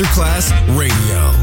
Masterclass Radio,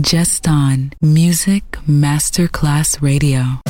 just on Music Masterclass Radio.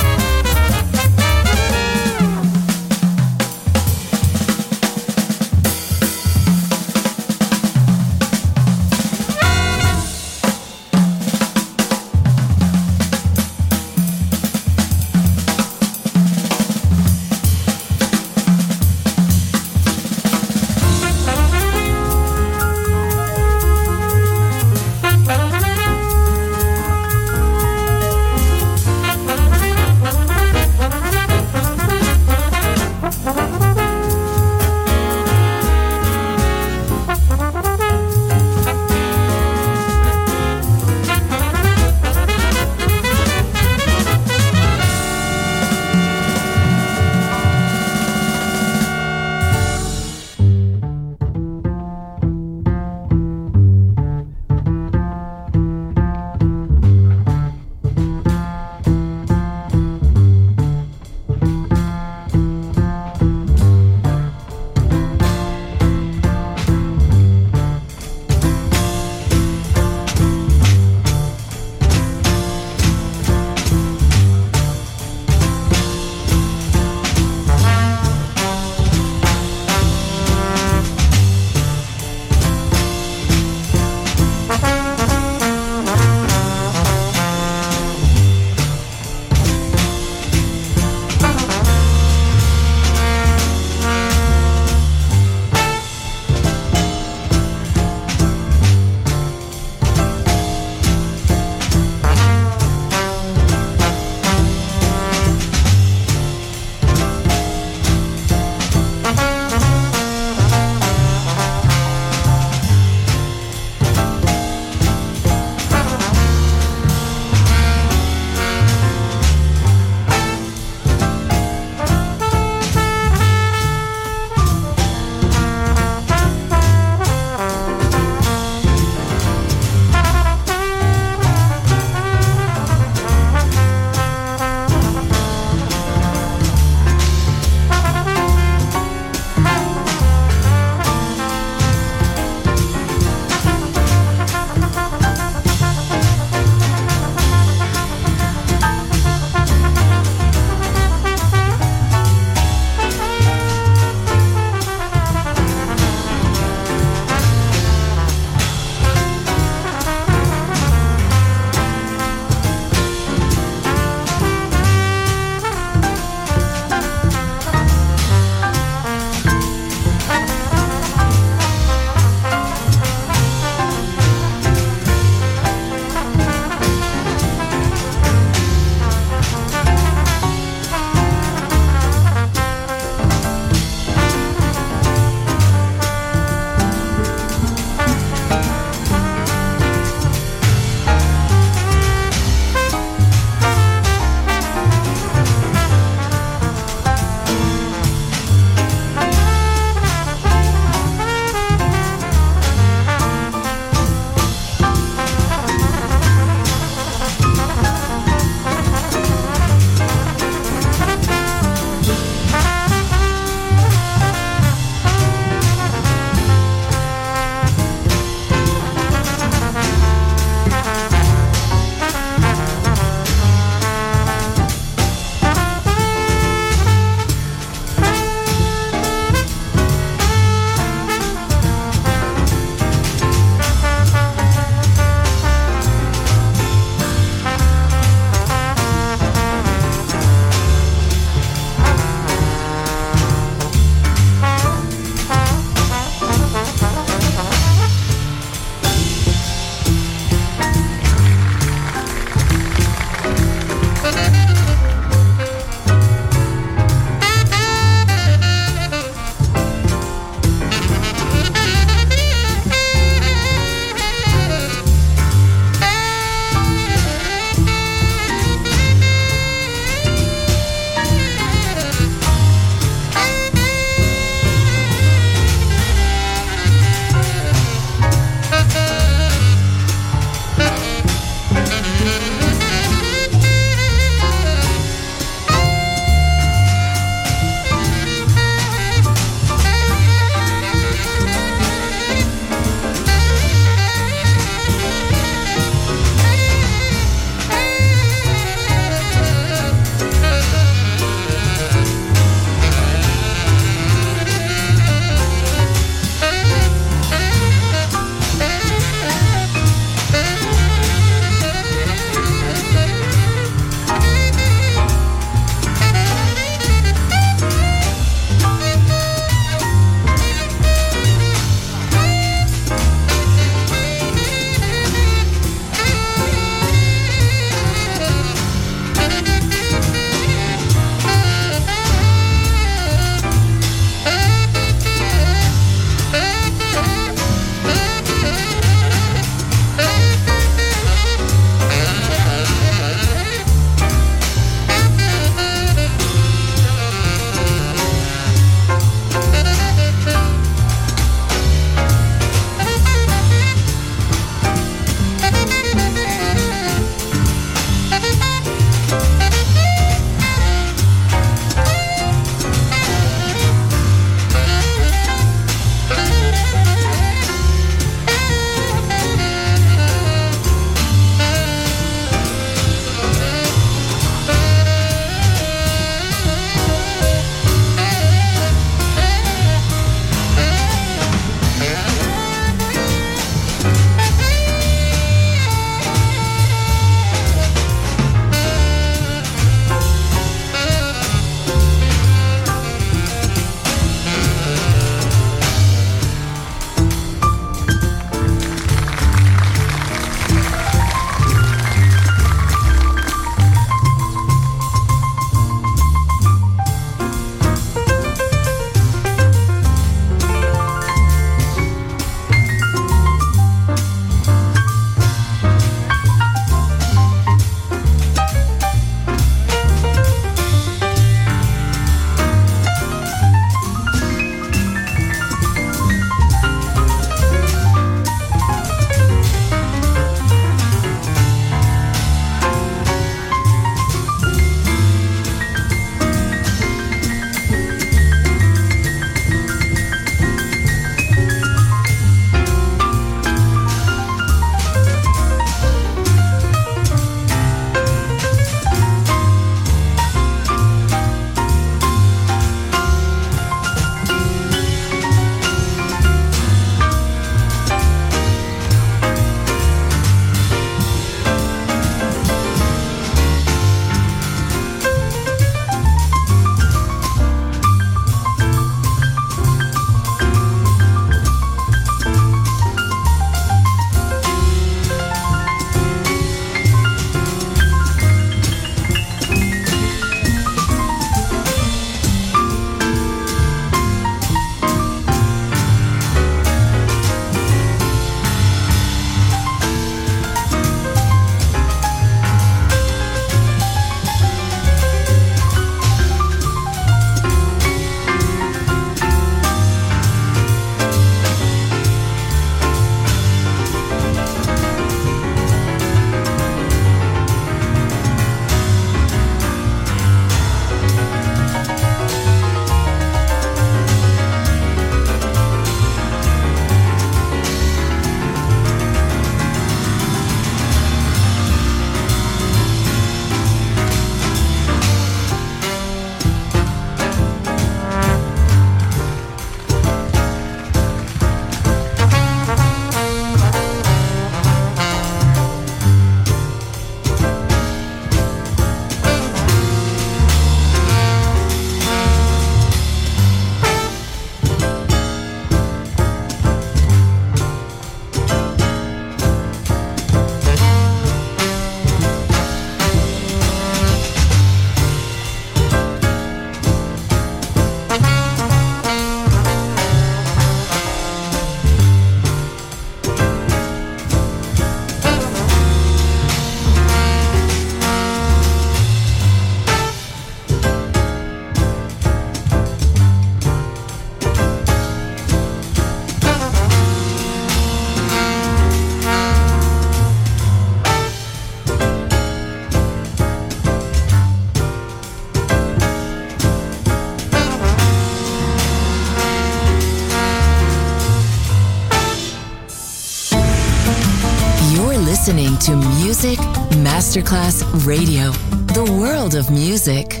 Masterclass Radio. The world of music.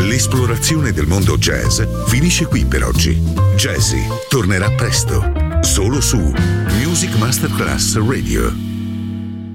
L'esplorazione del mondo jazz finisce qui per oggi. Jazzy tornerà presto, solo su Music Masterclass Radio.